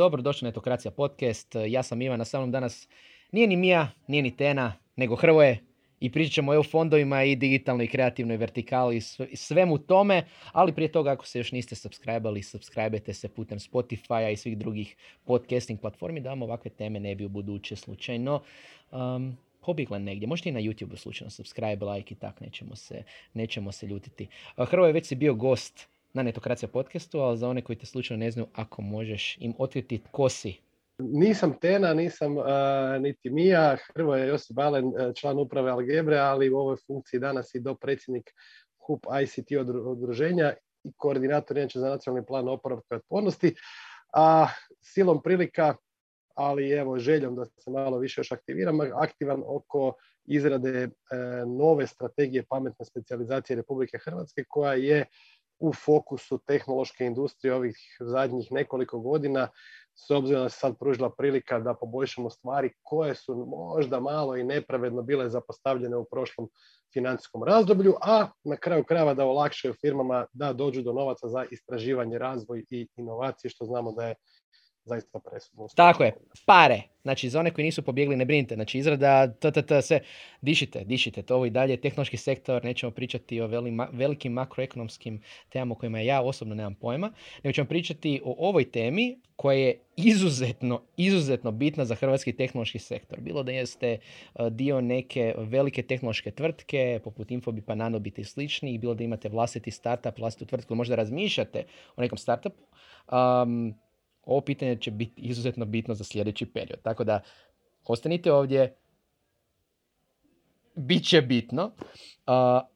dobro došli na Etokracija podcast. Ja sam Ivan, a sa mnom danas nije ni Mija, nije ni Tena, nego Hrvoje. I pričat ćemo o EU fondovima i digitalnoj i kreativnoj vertikali i svemu tome. Ali prije toga, ako se još niste subscribali, subscribe se putem Spotify-a i svih drugih podcasting platformi da vam ovakve teme ne bi u buduće slučajno um, pobjegle negdje. Možete i na YouTube slučajno subscribe, like i tak, nećemo se, nećemo se ljutiti. Hrvoje, već si bio gost na Netokracija podcastu, ali za one koji te slučajno ne znaju, ako možeš im otkriti tko si. Nisam Tena, nisam niti Mija, Hrvo je Josip Balen, član uprave Algebre, ali u ovoj funkciji danas i do predsjednik HUP ICT odruženja i koordinator inače za nacionalni plan oporavka i otpornosti. A silom prilika, ali evo željom da se malo više još aktiviram, aktivan oko izrade e, nove strategije pametne specijalizacije Republike Hrvatske koja je u fokusu tehnološke industrije ovih zadnjih nekoliko godina, s obzirom da se sad pružila prilika da poboljšamo stvari koje su možda malo i nepravedno bile zapostavljene u prošlom financijskom razdoblju, a na kraju krajeva da olakšaju firmama da dođu do novaca za istraživanje, razvoj i inovacije, što znamo da je zaista presudno. Tako je, pare. Znači, za one koji nisu pobjegli, ne brinite. Znači, izrada, t, sve, dišite, dišite. To ovo i dalje tehnološki sektor, nećemo pričati o velikim makroekonomskim temama kojima ja osobno nemam pojma, nego ćemo pričati o ovoj temi koja je izuzetno, izuzetno bitna za hrvatski tehnološki sektor. Bilo da jeste e, dio neke velike tehnološke tvrtke, poput Infobipa, Nanobit i sličnih, bilo da imate vlastiti startup, vlastitu tvrtku, možda razmišljate o nekom startupu. Ovo pitanje će biti izuzetno bitno za sljedeći period. Tako da, ostanite ovdje, bit će bitno. Uh,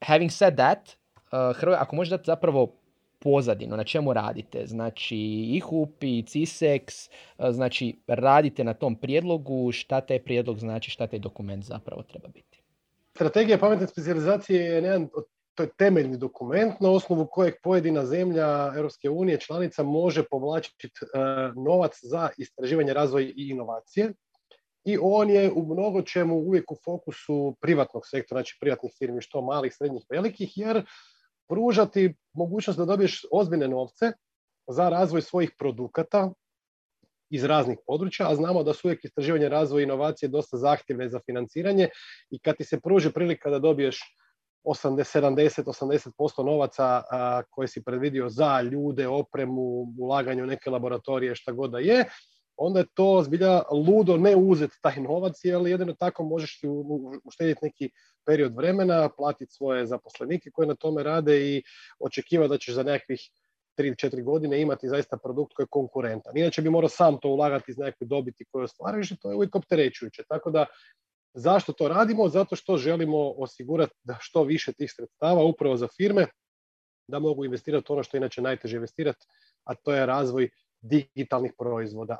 having said that, uh, Hrvoje, ako možeš dati zapravo pozadinu, na čemu radite, znači i HUP i CISEX, uh, znači radite na tom prijedlogu, šta taj prijedlog znači, šta taj dokument zapravo treba biti. Strategija pametne specijalizacije je jedan od to je temeljni dokument na osnovu kojeg pojedina zemlja Europske unije članica može povlačiti e, novac za istraživanje, razvoj i inovacije. I on je u mnogo čemu uvijek u fokusu privatnog sektora, znači privatnih firmi, što malih, srednjih, velikih, jer pružati mogućnost da dobiješ ozbiljne novce za razvoj svojih produkata iz raznih područja, a znamo da su uvijek istraživanje, razvoj i inovacije dosta zahtjevne za financiranje i kad ti se pruži prilika da dobiješ 70-80% novaca koje si predvidio za ljude, opremu, ulaganje u neke laboratorije, šta god da je, onda je to zbilja ludo ne uzeti taj novac, jer jedino tako možeš uštedjeti neki period vremena, platiti svoje zaposlenike koji na tome rade i očekivati da ćeš za nekakvih 3-4 godine imati zaista produkt koji je konkurentan. Inače bi morao sam to ulagati iz nekakve dobiti koje ostvariš i to je uvijek opterećujuće. Tako da Zašto to radimo? Zato što želimo osigurati da što više tih sredstava upravo za firme da mogu investirati ono što je inače najteže investirati, a to je razvoj digitalnih proizvoda.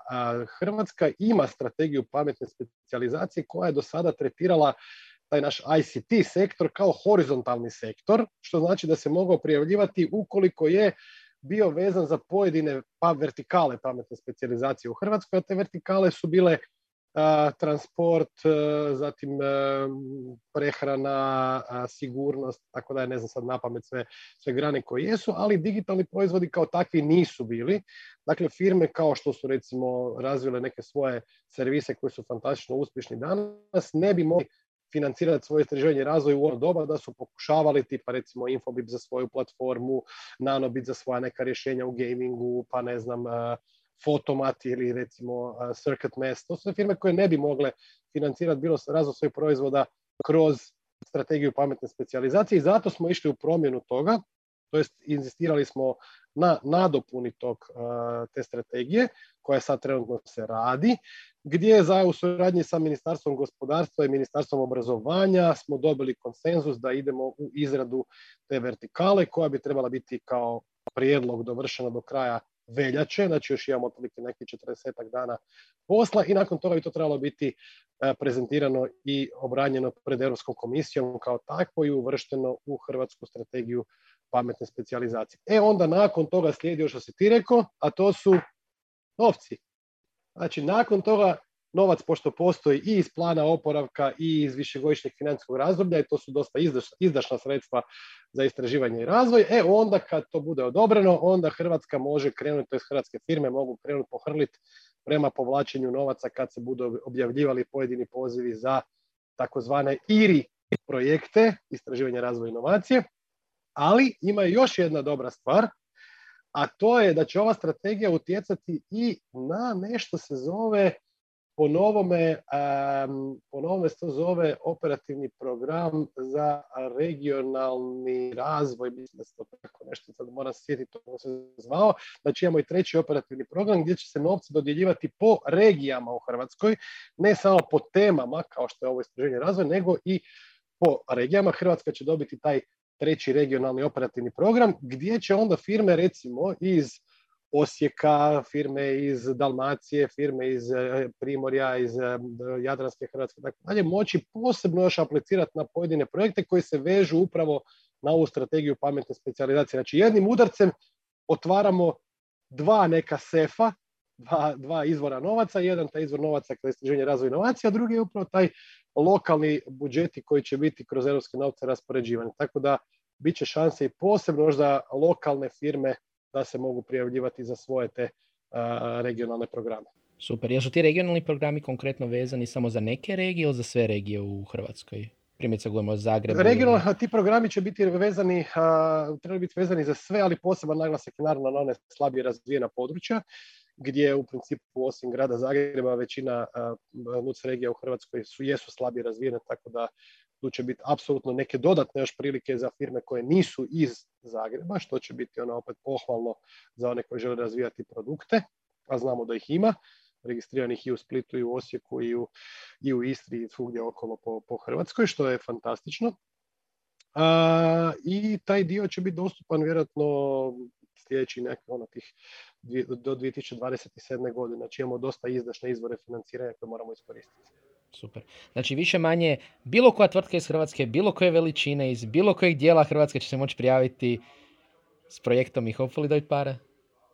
Hrvatska ima strategiju pametne specijalizacije koja je do sada tretirala taj naš ICT sektor kao horizontalni sektor, što znači da se mogao prijavljivati ukoliko je bio vezan za pojedine pa vertikale pametne specijalizacije u Hrvatskoj, a te vertikale su bile transport, zatim prehrana, sigurnost, tako da je ne znam sad napamet sve, sve grane koje jesu, ali digitalni proizvodi kao takvi nisu bili. Dakle, firme kao što su recimo razvile neke svoje servise koji su fantastično uspješni danas, ne bi mogli financirati svoje istraživanje i razvoj u ono doba da su pokušavali tipa recimo Infobip za svoju platformu, Nanobit za svoja neka rješenja u gamingu, pa ne znam, Fotomat ili recimo Circuit Mass. To su firme koje ne bi mogle financirati bilo razvoj svojih proizvoda kroz strategiju pametne specijalizacije i zato smo išli u promjenu toga, to jest inzistirali smo na nadopuni tog, te strategije koja sad trenutno se radi, gdje za, u suradnji sa Ministarstvom gospodarstva i Ministarstvom obrazovanja smo dobili konsenzus da idemo u izradu te vertikale koja bi trebala biti kao prijedlog dovršena do kraja veljače, znači još imamo otprilike nekih 40 dana posla i nakon toga bi to trebalo biti e, prezentirano i obranjeno pred Europskom komisijom kao takvo i uvršteno u Hrvatsku strategiju pametne specijalizacije. E onda nakon toga slijedi što si ti rekao, a to su novci. Znači nakon toga novac, pošto postoji i iz plana oporavka i iz višegodišnjeg financijskog razdoblja i to su dosta izdašna sredstva za istraživanje i razvoj, e onda kad to bude odobreno, onda Hrvatska može krenuti, to hrvatske firme mogu krenuti pohrliti prema povlačenju novaca kad se budu objavljivali pojedini pozivi za takozvane IRI projekte, istraživanje razvoja inovacije, ali ima još jedna dobra stvar, a to je da će ova strategija utjecati i na nešto se zove po novome, po novome se to zove operativni program za regionalni razvoj, mislim da se to tako nešto, sad moram sjetiti to se zvao. Znači imamo i treći operativni program gdje će se novci dodjeljivati po regijama u Hrvatskoj, ne samo po temama kao što je ovo istraživanje razvoj, nego i po regijama. Hrvatska će dobiti taj treći regionalni operativni program gdje će onda firme recimo iz Osijeka, firme iz Dalmacije, firme iz e, Primorja, iz e, Jadranske Hrvatske, tako dalje, moći posebno još aplicirati na pojedine projekte koji se vežu upravo na ovu strategiju pametne specijalizacije. Znači jednim udarcem otvaramo dva neka sefa, dva, dva izvora novaca, jedan taj izvor novaca kroz istraživanje razvoja inovacija, a drugi je upravo taj lokalni budžeti koji će biti kroz europske novce raspoređivani. Tako da bit će šanse i posebno za lokalne firme da se mogu prijavljivati za svoje te regionalne programe. Super. Jesu ti regionalni programi konkretno vezani samo za neke regije ili za sve regije u Hrvatskoj? Primjerice govorimo o Zagrebu. Regionalni ti programi će biti vezani, trebaju biti vezani za sve, ali poseban naglasak naravno na one slabije razvijena područja gdje u principu osim grada Zagreba većina NUC regija u Hrvatskoj su, jesu slabije razvijene, tako da tu će biti apsolutno neke dodatne još prilike za firme koje nisu iz Zagreba, što će biti ono opet pohvalno za one koji žele razvijati produkte, a znamo da ih ima, registriranih i u Splitu i u Osijeku i u, i u Istri i svugdje okolo po, po Hrvatskoj, što je fantastično. A, I taj dio će biti dostupan vjerojatno sljedeći nekak ono tih do 2027. godine. Znači imamo dosta izdašne izvore financiranja koje moramo iskoristiti. Super. Znači više manje bilo koja tvrtka iz Hrvatske, bilo koje veličine, iz bilo kojeg dijela Hrvatske će se moći prijaviti s projektom i hopefully dobiti pare?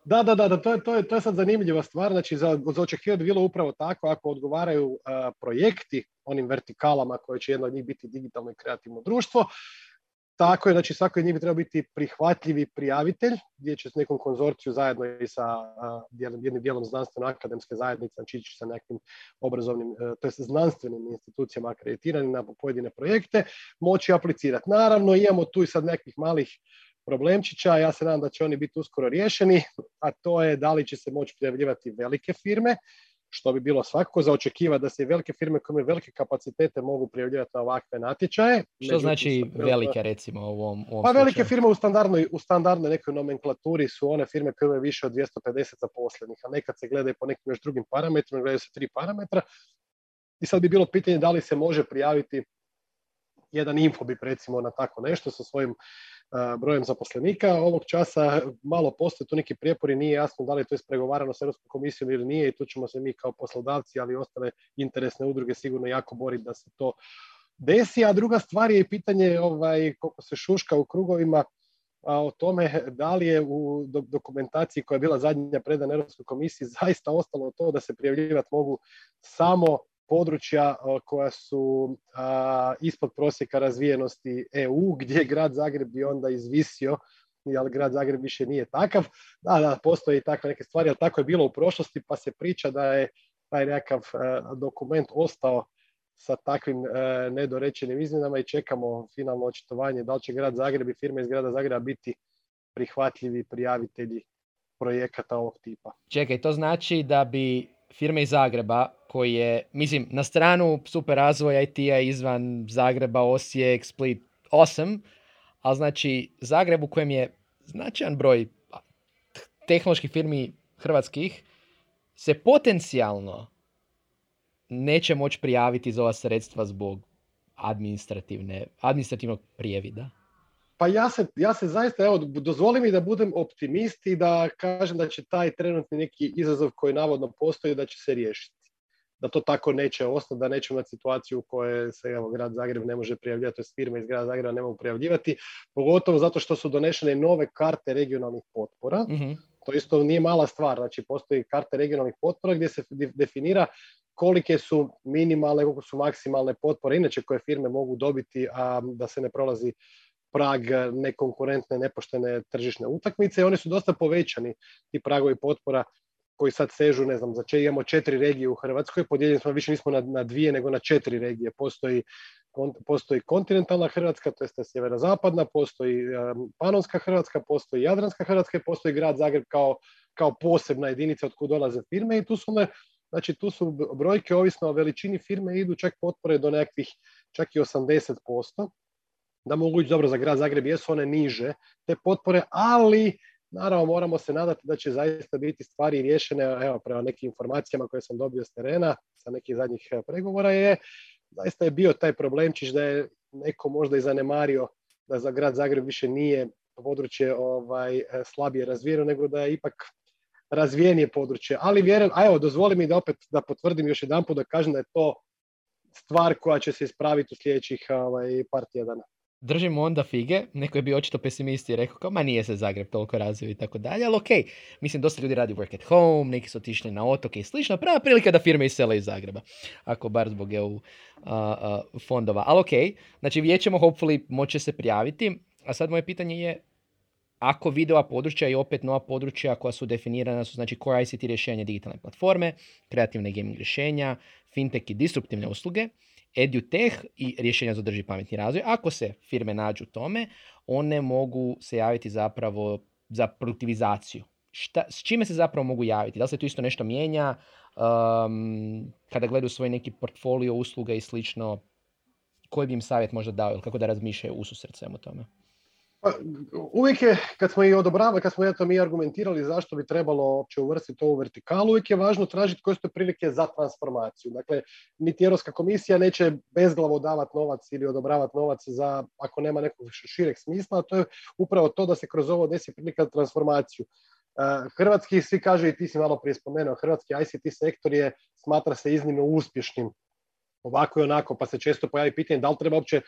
Da, da, da, to, je, to, je, to je sad zanimljiva stvar. Znači, za, za očekivati bilo upravo tako ako odgovaraju projekti onim vertikalama koje će jedno od njih biti digitalno i kreativno društvo. Tako je, znači svako od njih bi trebao biti prihvatljivi prijavitelj, gdje će s nekom konzorciju zajedno i sa jednim dijelom znanstveno-akademske zajednice, znači ići sa nekim obrazovnim, e, to znanstvenim institucijama akreditiranim na pojedine projekte, moći aplicirati. Naravno, imamo tu i sad nekih malih problemčića, ja se nadam da će oni biti uskoro riješeni, a to je da li će se moći prijavljivati velike firme, što bi bilo svakako za očekivati da se velike firme koje imaju velike kapacitete mogu prijavljivati na ovakve natječaje. Što znači velike recimo u ovom, u ovom Pa velike firme u standardnoj, u standardnoj nekoj nomenklaturi su one firme koje imaju više od 250 zaposlenih, a nekad se gledaju po nekim još drugim parametrima, gledaju se tri parametra. I sad bi bilo pitanje da li se može prijaviti jedan infobip recimo na tako nešto sa svojim brojem zaposlenika. Ovog časa malo postoje tu neki prijepori, nije jasno da li je to ispregovarano s Europskom komisijom ili nije i tu ćemo se mi kao poslodavci, ali i ostale interesne udruge sigurno jako boriti da se to desi. A druga stvar je pitanje ovaj, koliko se šuška u krugovima a o tome da li je u dokumentaciji koja je bila zadnja predana Europskoj komisiji zaista ostalo to da se prijavljivati mogu samo područja koja su ispod prosjeka razvijenosti EU, gdje grad Zagreb bi onda izvisio, ali grad Zagreb više nije takav. Da, da, postoje i takve neke stvari, ali tako je bilo u prošlosti, pa se priča da je taj nekakav dokument ostao sa takvim nedorečenim izmjenama i čekamo finalno očitovanje da li će grad Zagreb i firme iz grada Zagreba biti prihvatljivi prijavitelji projekata ovog tipa. Čekaj, to znači da bi firme iz Zagreba koji je, mislim, na stranu super razvoja IT-a izvan Zagreba, Osijek, Split, 8, ali znači Zagreb u kojem je značajan broj tehnoloških firmi hrvatskih se potencijalno neće moći prijaviti za ova sredstva zbog administrativne, administrativnog prijevida. Pa ja se, ja se zaista, evo, dozvoli mi da budem optimist i da kažem da će taj trenutni neki izazov koji navodno postoji da će se riješiti. Da to tako neće ostati, da nećemo imati situaciju u kojoj se evo, grad Zagreb ne može prijavljivati, to firme iz grada Zagreba ne mogu prijavljivati, pogotovo zato što su donešene nove karte regionalnih potpora. mm To isto nije mala stvar, znači postoji karte regionalnih potpora gdje se definira kolike su minimalne, koliko su maksimalne potpore, inače koje firme mogu dobiti, a da se ne prolazi prag nekonkurentne, nepoštene tržišne utakmice i oni su dosta povećani, ti pragovi potpora koji sad sežu, ne znam, za če imamo četiri regije u Hrvatskoj, podijeljeni smo, više nismo na, na dvije, nego na četiri regije. Postoji, postoji kontinentalna Hrvatska, to je sjeverozapadna, postoji panonska Hrvatska, postoji jadranska Hrvatska i postoji grad Zagreb kao, kao posebna jedinica od kud dolaze firme i tu su, znači, tu su brojke ovisno o veličini firme idu čak potpore do nekakvih čak i 80%. Da mogu ići dobro za grad Zagreb, jesu one niže, te potpore, ali Naravno, moramo se nadati da će zaista biti stvari riješene, evo, prema nekim informacijama koje sam dobio s terena, sa nekih zadnjih e, pregovora je, zaista je bio taj problemčić da je neko možda i zanemario da za grad Zagreb više nije područje ovaj, e, slabije razvijeno, nego da je ipak razvijenije područje. Ali vjerujem, a evo, dozvoli mi da opet da potvrdim još jedan put da kažem da je to stvar koja će se ispraviti u sljedećih ovaj, par tjedana držimo onda fige, neko je bio očito pesimist i rekao kao, ma nije se Zagreb toliko razvio i tako dalje, ali okej, mislim, dosta ljudi radi work at home, neki su otišli na otoke i slično, prava prilika da firme isele iz Zagreba, ako bar zbog EU fondova, ali okej, znači vidjet ćemo, hopefully, moće se prijaviti, a sad moje pitanje je, ako videova područja i opet nova područja koja su definirana su znači core ICT rješenja digitalne platforme, kreativne gaming rješenja, fintech i disruptivne usluge, edutech i rješenja za drži pametni razvoj. Ako se firme nađu tome, one mogu se javiti zapravo za produktivizaciju. Šta, s čime se zapravo mogu javiti? Da li se tu isto nešto mijenja? Um, kada gledaju svoj neki portfolio usluga i slično, koji bi im savjet možda dao ili kako da razmišljaju ususret svemu tome? Pa, uvijek je, kad smo i odobravali, kad smo eto mi argumentirali zašto bi trebalo uopće uvrstiti to u vertikalu, uvijek je važno tražiti koje su to prilike za transformaciju. Dakle, niti Europska komisija neće bezglavo davati novac ili odobravati novac za, ako nema nekog šireg smisla, a to je upravo to da se kroz ovo desi prilika za transformaciju. E, hrvatski, svi kažu i ti si malo prije spomenuo, hrvatski ICT sektor je, smatra se iznimno uspješnim ovako i onako, pa se često pojavi pitanje da li treba uopće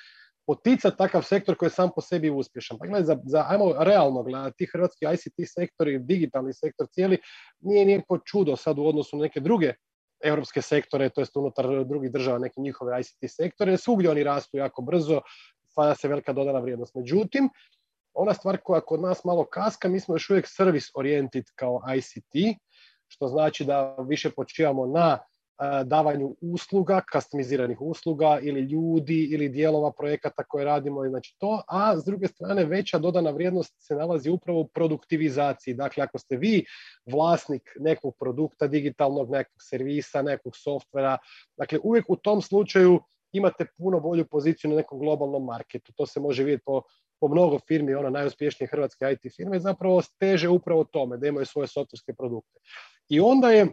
poticati takav sektor koji je sam po sebi uspješan. Pa gledaj, za, za, ajmo realno gledati, ti hrvatski ICT sektori, digitalni sektor cijeli, nije nijepo čudo sad u odnosu na neke druge europske sektore, to jest unutar drugih država, neke njihove ICT sektore, svugdje oni rastu jako brzo, stvara se velika dodana vrijednost. Međutim, ona stvar koja kod nas malo kaska, mi smo još uvijek service oriented kao ICT, što znači da više počivamo na davanju usluga, kastomiziranih usluga ili ljudi ili dijelova projekata koje radimo, znači to, a s druge strane veća dodana vrijednost se nalazi upravo u produktivizaciji. Dakle, ako ste vi vlasnik nekog produkta digitalnog, nekog servisa, nekog softvera, dakle uvijek u tom slučaju imate puno bolju poziciju na nekom globalnom marketu. To se može vidjeti po, po mnogo firmi, ona najuspješnije hrvatske IT firme, zapravo teže upravo tome, da imaju svoje softverske produkte. I onda je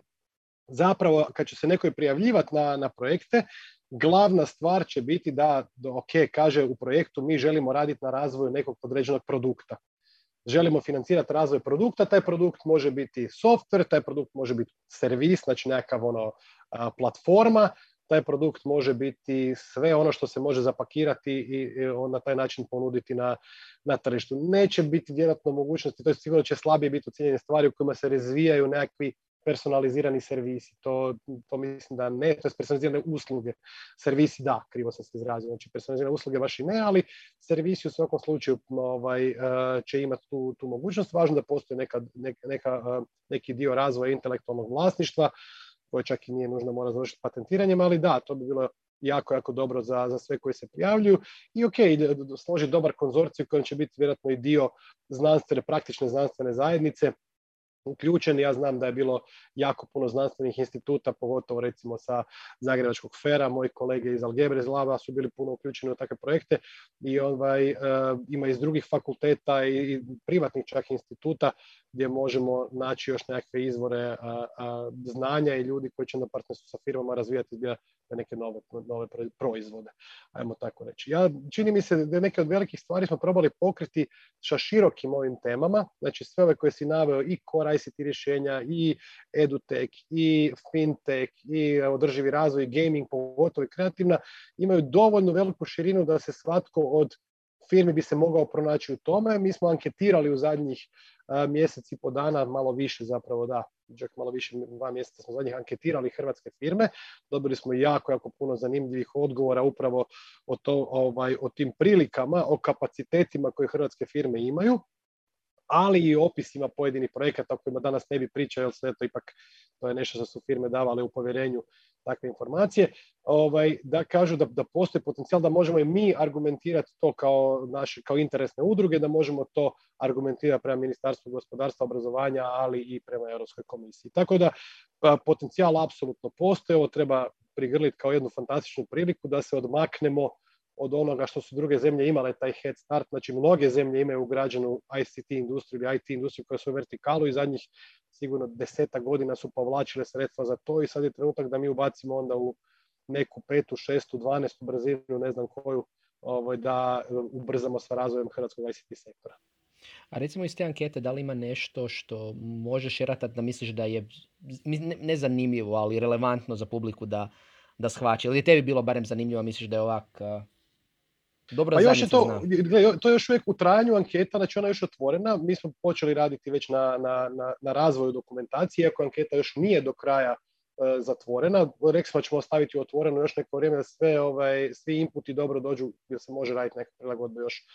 zapravo kad će se neko prijavljivati na, na projekte, glavna stvar će biti da, ok, kaže u projektu mi želimo raditi na razvoju nekog određenog produkta. Želimo financirati razvoj produkta, taj produkt može biti software, taj produkt može biti servis, znači nekakav ono, platforma, taj produkt može biti sve ono što se može zapakirati i na taj način ponuditi na, na tržištu. Neće biti vjerojatno mogućnosti, to je sigurno će slabije biti ocijenjene stvari u kojima se razvijaju nekakvi personalizirani servisi. To, to mislim da ne, to je personalizirane usluge. Servisi da, krivo sam se izrazio. Znači personalizirane usluge baš i ne, ali servisi u svakom slučaju ovaj, eh, će imati tu, tu mogućnost. Važno da postoji neka, neka, eh, neki dio razvoja intelektualnog vlasništva, koje čak i nije nužno mora završiti patentiranjem, ali da, to bi bilo jako, jako dobro za, za sve koji se prijavljuju i ok, složiti dobar konzorcij u kojem će biti vjerojatno i dio znanstvene, praktične znanstvene zajednice uključeni. Ja znam da je bilo jako puno znanstvenih instituta, pogotovo recimo sa Zagrebačkog fera, moji kolege iz Algebre iz Laba su bili puno uključeni u takve projekte i ovaj, e, ima iz drugih fakulteta i privatnih čak instituta gdje možemo naći još nekakve izvore znanja i ljudi koji će na partnerstvu sa firmama razvijati neke nove, nove proizvode, ajmo tako reći. Ja, čini mi se da neke od velikih stvari smo probali pokriti sa širokim ovim temama, znači sve ove koje si naveo i core ICT rješenja, i edutech, i fintech, i održivi razvoj, i gaming, pogotovo i kreativna, imaju dovoljno veliku širinu da se svatko od firmi bi se mogao pronaći u tome. Mi smo anketirali u zadnjih mjeseci i po dana, malo više zapravo da, čak malo više, dva mjeseca smo zadnjih anketirali hrvatske firme. Dobili smo jako, jako puno zanimljivih odgovora upravo o, to, ovaj, o tim prilikama, o kapacitetima koje hrvatske firme imaju ali i opisima pojedinih projekata o kojima danas ne bi pričao, jer sve to ipak to je nešto što su firme davale u povjerenju takve informacije, ovaj, da kažu da, da postoji potencijal da možemo i mi argumentirati to kao, naše, kao interesne udruge, da možemo to argumentirati prema Ministarstvu gospodarstva, obrazovanja, ali i prema Europskoj komisiji. Tako da pa, potencijal apsolutno postoji, ovo treba prigrliti kao jednu fantastičnu priliku da se odmaknemo od onoga što su druge zemlje imale taj head start. Znači, mnoge zemlje imaju ugrađenu ICT industriju ili IT industriju koja su u vertikalu i zadnjih sigurno deseta godina su povlačile sredstva za to i sad je trenutak da mi ubacimo onda u neku petu, šestu, dvanestu brzinu, ne znam koju, ovaj, da ubrzamo sa razvojem hrvatskog ICT sektora. A recimo iz te ankete, da li ima nešto što možeš ratati da misliš da je nezanimljivo, ali relevantno za publiku da, da shvaća? Ili je tebi bilo barem zanimljivo, misliš da je ovak Dobra pa još je to, to je još uvijek u trajanju anketa, znači ona je još otvorena. Mi smo počeli raditi već na, na, na, na razvoju dokumentacije, iako anketa još nije do kraja e, zatvorena. Rekli smo da ćemo ostaviti otvoreno još neko vrijeme da sve, ovaj, svi inputi dobro dođu jer se može raditi neke prilagodbe još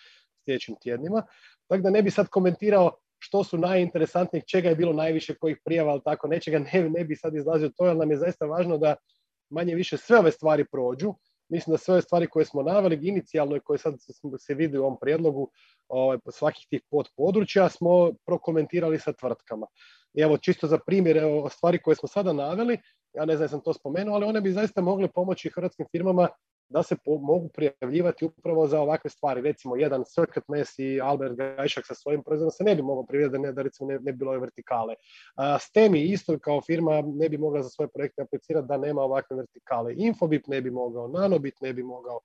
sljedećim tjednima. Tako da ne bi sad komentirao što su najinteresantnijih, čega je bilo najviše kojih prijava, ali tako nečega ne, ne bi sad izlazio to, jer nam je zaista važno da manje više sve ove stvari prođu Mislim da sve ove stvari koje smo naveli inicijalno i koje sad se vidi u ovom prijedlogu ovaj, svakih tih područja smo prokomentirali sa tvrtkama. Evo, čisto za primjer, evo, stvari koje smo sada naveli, ja ne znam sam to spomenuo, ali one bi zaista mogle pomoći hrvatskim firmama da se mogu prijavljivati upravo za ovakve stvari. Recimo, jedan Circuit Mess i Albert Gajšak sa svojim proizvodom se ne bi mogao prijavljati da, ne, da recimo ne, ne bi bilo ove vertikale. Stemi isto kao firma ne bi mogla za svoje projekte aplicirati da nema ovakve vertikale. Infobip ne bi mogao, Nanobit ne bi mogao,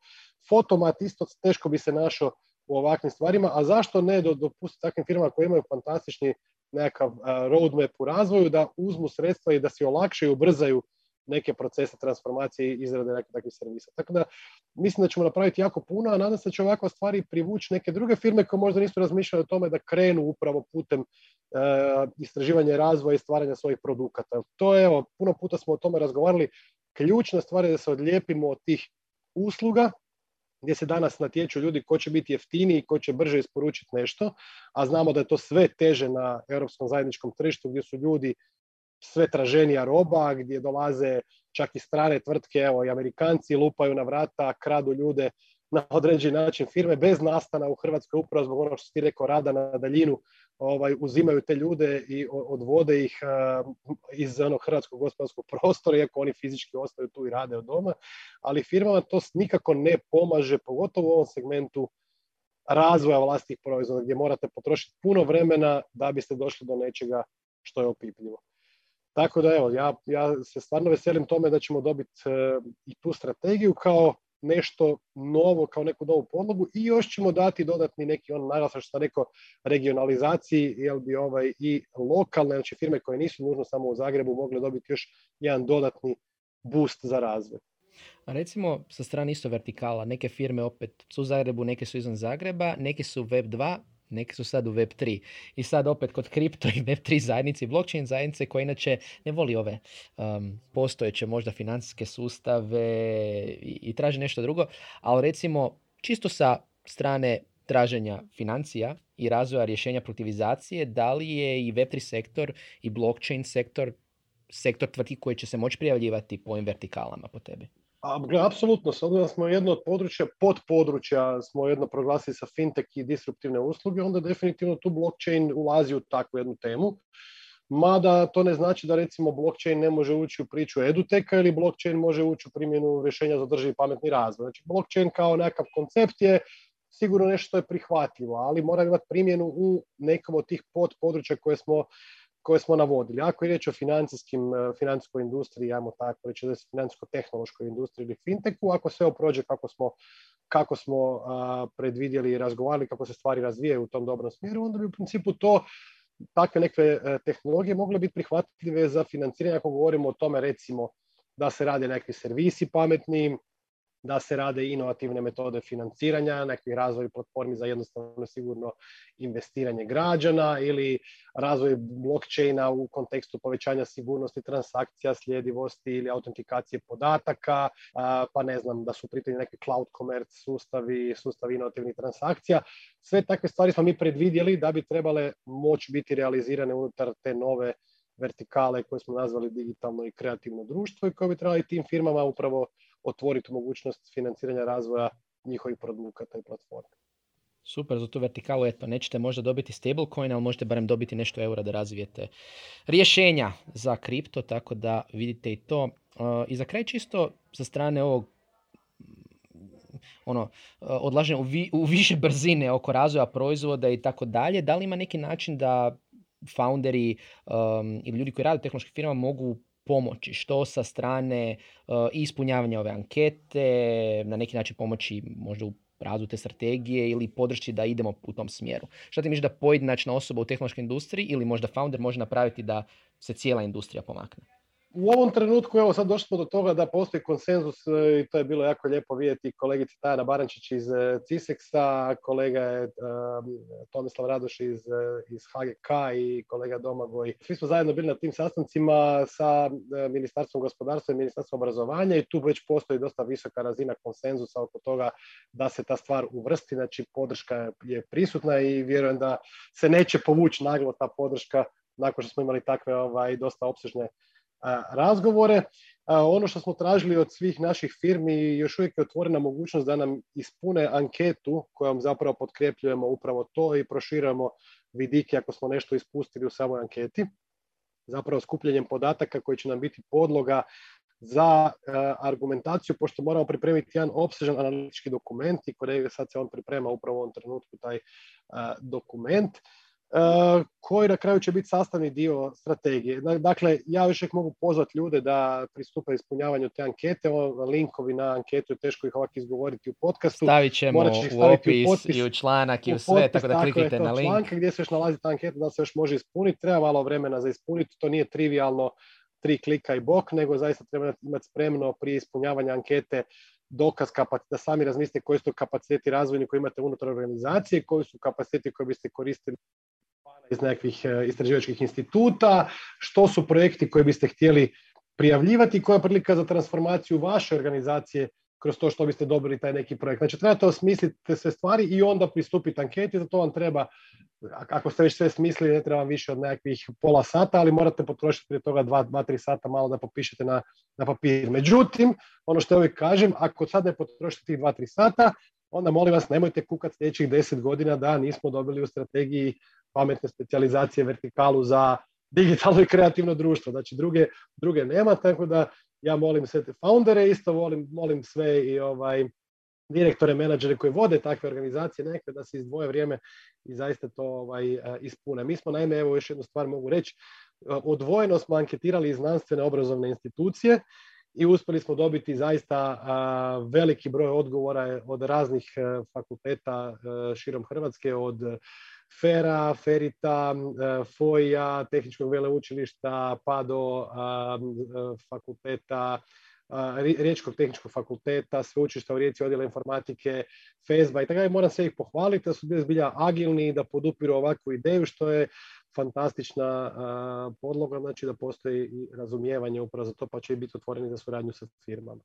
Fotomat isto teško bi se našao u ovakvim stvarima, a zašto ne dopustiti takvim firmama koje imaju fantastični nekakav roadmap u razvoju da uzmu sredstva i da se olakšaju, ubrzaju neke procese transformacije i izrade nekih takvih servisa. Tako da mislim da ćemo napraviti jako puno, a nadam se da će ovakva stvari privući neke druge firme koje možda nisu razmišljale o tome da krenu upravo putem uh, istraživanja razvoja i stvaranja svojih produkata. To je, evo, puno puta smo o tome razgovarali. Ključna stvar je da se odlijepimo od tih usluga gdje se danas natječu ljudi ko će biti jeftiniji, ko će brže isporučiti nešto, a znamo da je to sve teže na europskom zajedničkom tržištu gdje su ljudi sve traženija roba, gdje dolaze čak i strane tvrtke, evo i Amerikanci lupaju na vrata, kradu ljude na određeni način firme bez nastana u Hrvatskoj upravo zbog onog što ti rekao rada na daljinu, ovaj, uzimaju te ljude i odvode ih iz onog hrvatskog gospodarskog prostora, iako oni fizički ostaju tu i rade od doma, ali firmama to nikako ne pomaže, pogotovo u ovom segmentu razvoja vlastitih proizvoda gdje morate potrošiti puno vremena da biste došli do nečega što je opipljivo. Tako da evo, ja, ja se stvarno veselim tome da ćemo dobiti e, i tu strategiju kao nešto novo, kao neku novu podlogu i još ćemo dati dodatni neki on naglasak što sam rekao regionalizaciji, jer bi ovaj i lokalne, znači firme koje nisu nužno samo u Zagrebu mogle dobiti još jedan dodatni boost za razvoj. A recimo sa strane isto vertikala, neke firme opet su u Zagrebu, neke su izvan Zagreba, neke su Web 2, neki su sad u Web3. I sad opet kod kripto i Web3 zajednice i blockchain zajednice koja inače ne voli ove um, postojeće možda financijske sustave i, i traži nešto drugo, ali recimo čisto sa strane traženja financija i razvoja rješenja produktivizacije, da li je i Web3 sektor i blockchain sektor sektor tvrtki koji će se moći prijavljivati po ovim vertikalama po tebi? Apsolutno, s da smo jedno od područja, pod područja smo jedno proglasili sa fintech i disruptivne usluge, onda definitivno tu blockchain ulazi u takvu jednu temu. Mada to ne znači da recimo blockchain ne može ući u priču eduteka ili blockchain može ući u primjenu rješenja za drživi pametni razvoj. Znači blockchain kao nekakav koncept je sigurno nešto je prihvatljivo, ali mora imati primjenu u nekom od tih pod područja koje smo koje smo navodili. Ako je riječ o financijskim, e, financijskoj industriji, ajmo tako reći, da je financijsko-tehnološkoj industriji ili fintechu, ako sve prođe kako smo, kako smo predvidjeli i razgovarali, kako se stvari razvijaju u tom dobrom smjeru, onda bi u principu to takve neke e, tehnologije mogle biti prihvatljive za financiranje ako govorimo o tome recimo da se rade neki servisi pametni, da se rade inovativne metode financiranja, nekih razvoj platformi za jednostavno sigurno investiranje građana ili razvoj blockchaina u kontekstu povećanja sigurnosti transakcija, sljedivosti ili autentikacije podataka, pa ne znam da su pritom neki cloud commerce sustavi, sustavi inovativnih transakcija. Sve takve stvari smo mi predvidjeli da bi trebale moći biti realizirane unutar te nove vertikale koje smo nazvali digitalno i kreativno društvo i koje bi trebali tim firmama upravo otvoriti mogućnost financiranja razvoja njihovih produkata i platforme. Super, za tu vertikalu, eto, nećete možda dobiti stablecoin, ali možete barem dobiti nešto eura da razvijete rješenja za kripto, tako da vidite i to. Uh, I za kraj čisto sa strane ovog ono, uh, odlaženja u, više brzine oko razvoja proizvoda i tako dalje, da li ima neki način da founderi um, ili ljudi koji rade u tehnološkim firmama mogu pomoći, što sa strane uh, ispunjavanja ove ankete, na neki način pomoći možda u razvoju te strategije ili podršći da idemo u tom smjeru. Što ti misliš da pojedinačna osoba u tehnološkoj industriji ili možda founder može napraviti da se cijela industrija pomakne? U ovom trenutku, evo sad došli smo do toga da postoji konsenzus e, i to je bilo jako lijepo vidjeti kolegica Tajana Barančić iz e, Ciseksa, kolega je e, Tomislav Radoš iz, iz HGK i kolega Domagoj. Svi smo zajedno bili na tim sastancima sa Ministarstvom gospodarstva i Ministarstvom obrazovanja i tu već postoji dosta visoka razina konsenzusa oko toga da se ta stvar uvrsti, znači podrška je prisutna i vjerujem da se neće povući naglo ta podrška nakon što smo imali takve ovaj, dosta opsežne razgovore. Ono što smo tražili od svih naših firmi još uvijek je otvorena mogućnost da nam ispune anketu kojom zapravo potkrepljujemo upravo to i proširujemo vidike ako smo nešto ispustili u samoj anketi. Zapravo skupljenjem podataka koji će nam biti podloga za argumentaciju, pošto moramo pripremiti jedan opsežan analitički dokument i sad se on priprema upravo u ovom trenutku taj dokument. E, koji na kraju će biti sastavni dio strategije. Dakle, ja još uvijek mogu pozvati ljude da pristupe ispunjavanju te ankete, linkovi na anketu je teško ih ovako izgovoriti u podcastu. Stavit ćemo u opis i u članak i u sve, tako da kliknite na link. Članka gdje se još nalazi ta anketa, da se još može ispuniti, treba malo vremena za ispuniti, to nije trivialno tri klika i bok, nego zaista treba imati spremno prije ispunjavanja ankete dokaz da sami razmislite koji su to kapaciteti razvojni koji imate unutar organizacije, koji su kapaciteti koji biste koristili iz nekakvih e, istraživačkih instituta, što su projekti koji biste htjeli prijavljivati, koja je prilika za transformaciju vaše organizacije kroz to što biste dobili taj neki projekt. Znači, trebate osmisliti sve stvari i onda pristupiti anketi, za to vam treba, ako ste već sve smislili, ne treba vam više od nekakvih pola sata, ali morate potrošiti prije toga dva, dva tri sata malo da popišete na, na papir. Međutim, ono što ja uvijek kažem, ako sad ne potrošite tih dva, tri sata, onda molim vas nemojte kukati sljedećih deset godina da nismo dobili u strategiji pametne specijalizacije vertikalu za digitalno i kreativno društvo. Znači druge, druge nema, tako da ja molim sve te foundere, isto volim, molim sve i ovaj direktore, menadžere koji vode takve organizacije neke da se izdvoje vrijeme i zaista to ovaj, ispune. Mi smo naime, evo još jednu stvar mogu reći, odvojeno smo anketirali znanstvene obrazovne institucije i uspjeli smo dobiti zaista veliki broj odgovora od raznih e, fakulteta širom Hrvatske, od Fera, Ferita, e, Foja, Tehničkog veleučilišta, pa do e, fakulteta, Riječkog tehničkog fakulteta, sveučilišta u Rijeci odjela informatike, FESBA i tako dalje. Moram sve ih pohvaliti da su bili zbilja agilni, da podupiru ovakvu ideju, što je fantastična podloga, znači da postoji i razumijevanje upravo za to, pa će biti otvoreni za suradnju sa firmama.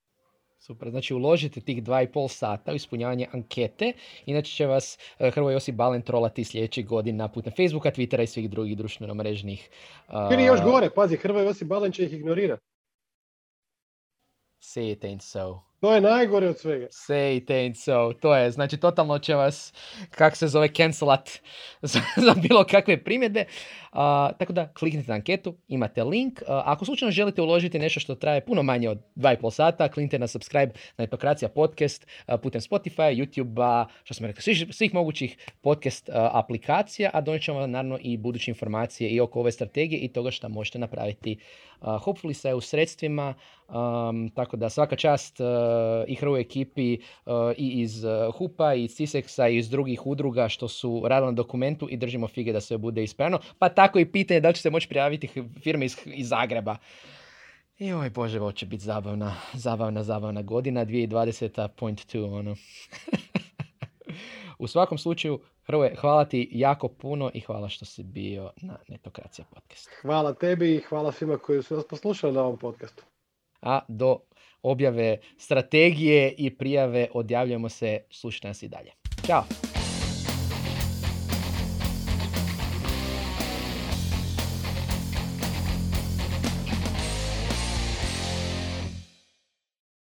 Super, znači uložite tih dva i pol sata u ispunjavanje ankete, inače će vas eh, Hrvoje Josip Balen trolati sljedećih godina putem Facebooka, Twittera i svih drugih društveno-mrežnih. Uh... još gore, pazi, Hrvoje Josip Balen će ih ignorirati. Say it ain't so. To je najgore od svega. Say it ain't so. To je, znači totalno će vas, kak se zove, cancelat za, za bilo kakve primjedbe. Uh, tako da kliknite na anketu, imate link. Uh, ako slučajno želite uložiti nešto što traje puno manje od 2,5 sata, kliknite na subscribe na Etokracija podcast uh, putem Spotify, YouTube, što smo rekli, svih, svih mogućih podcast aplikacija, a donijet ćemo naravno i buduće informacije i oko ove strategije i toga što možete napraviti. hopefully sa u sredstvima, um, tako da svaka čast i Hrvu ekipi i iz HUPA, i iz CISEX-a, i iz drugih udruga što su radili na dokumentu i držimo fige da sve bude ispravno. Pa tako i pitanje da li će se moći prijaviti firme iz, iz Zagreba. Joj, bože, ovo će biti zabavna, zabavna, zabavna godina, 2020. point two, ono. U svakom slučaju, Hrvoje, hvala ti jako puno i hvala što si bio na Netokracija podcast. Hvala tebi i hvala svima koji su nas poslušali na ovom podcastu. A do objave strategije i prijave odjavljujemo se, slušajte nas i dalje. Ćao!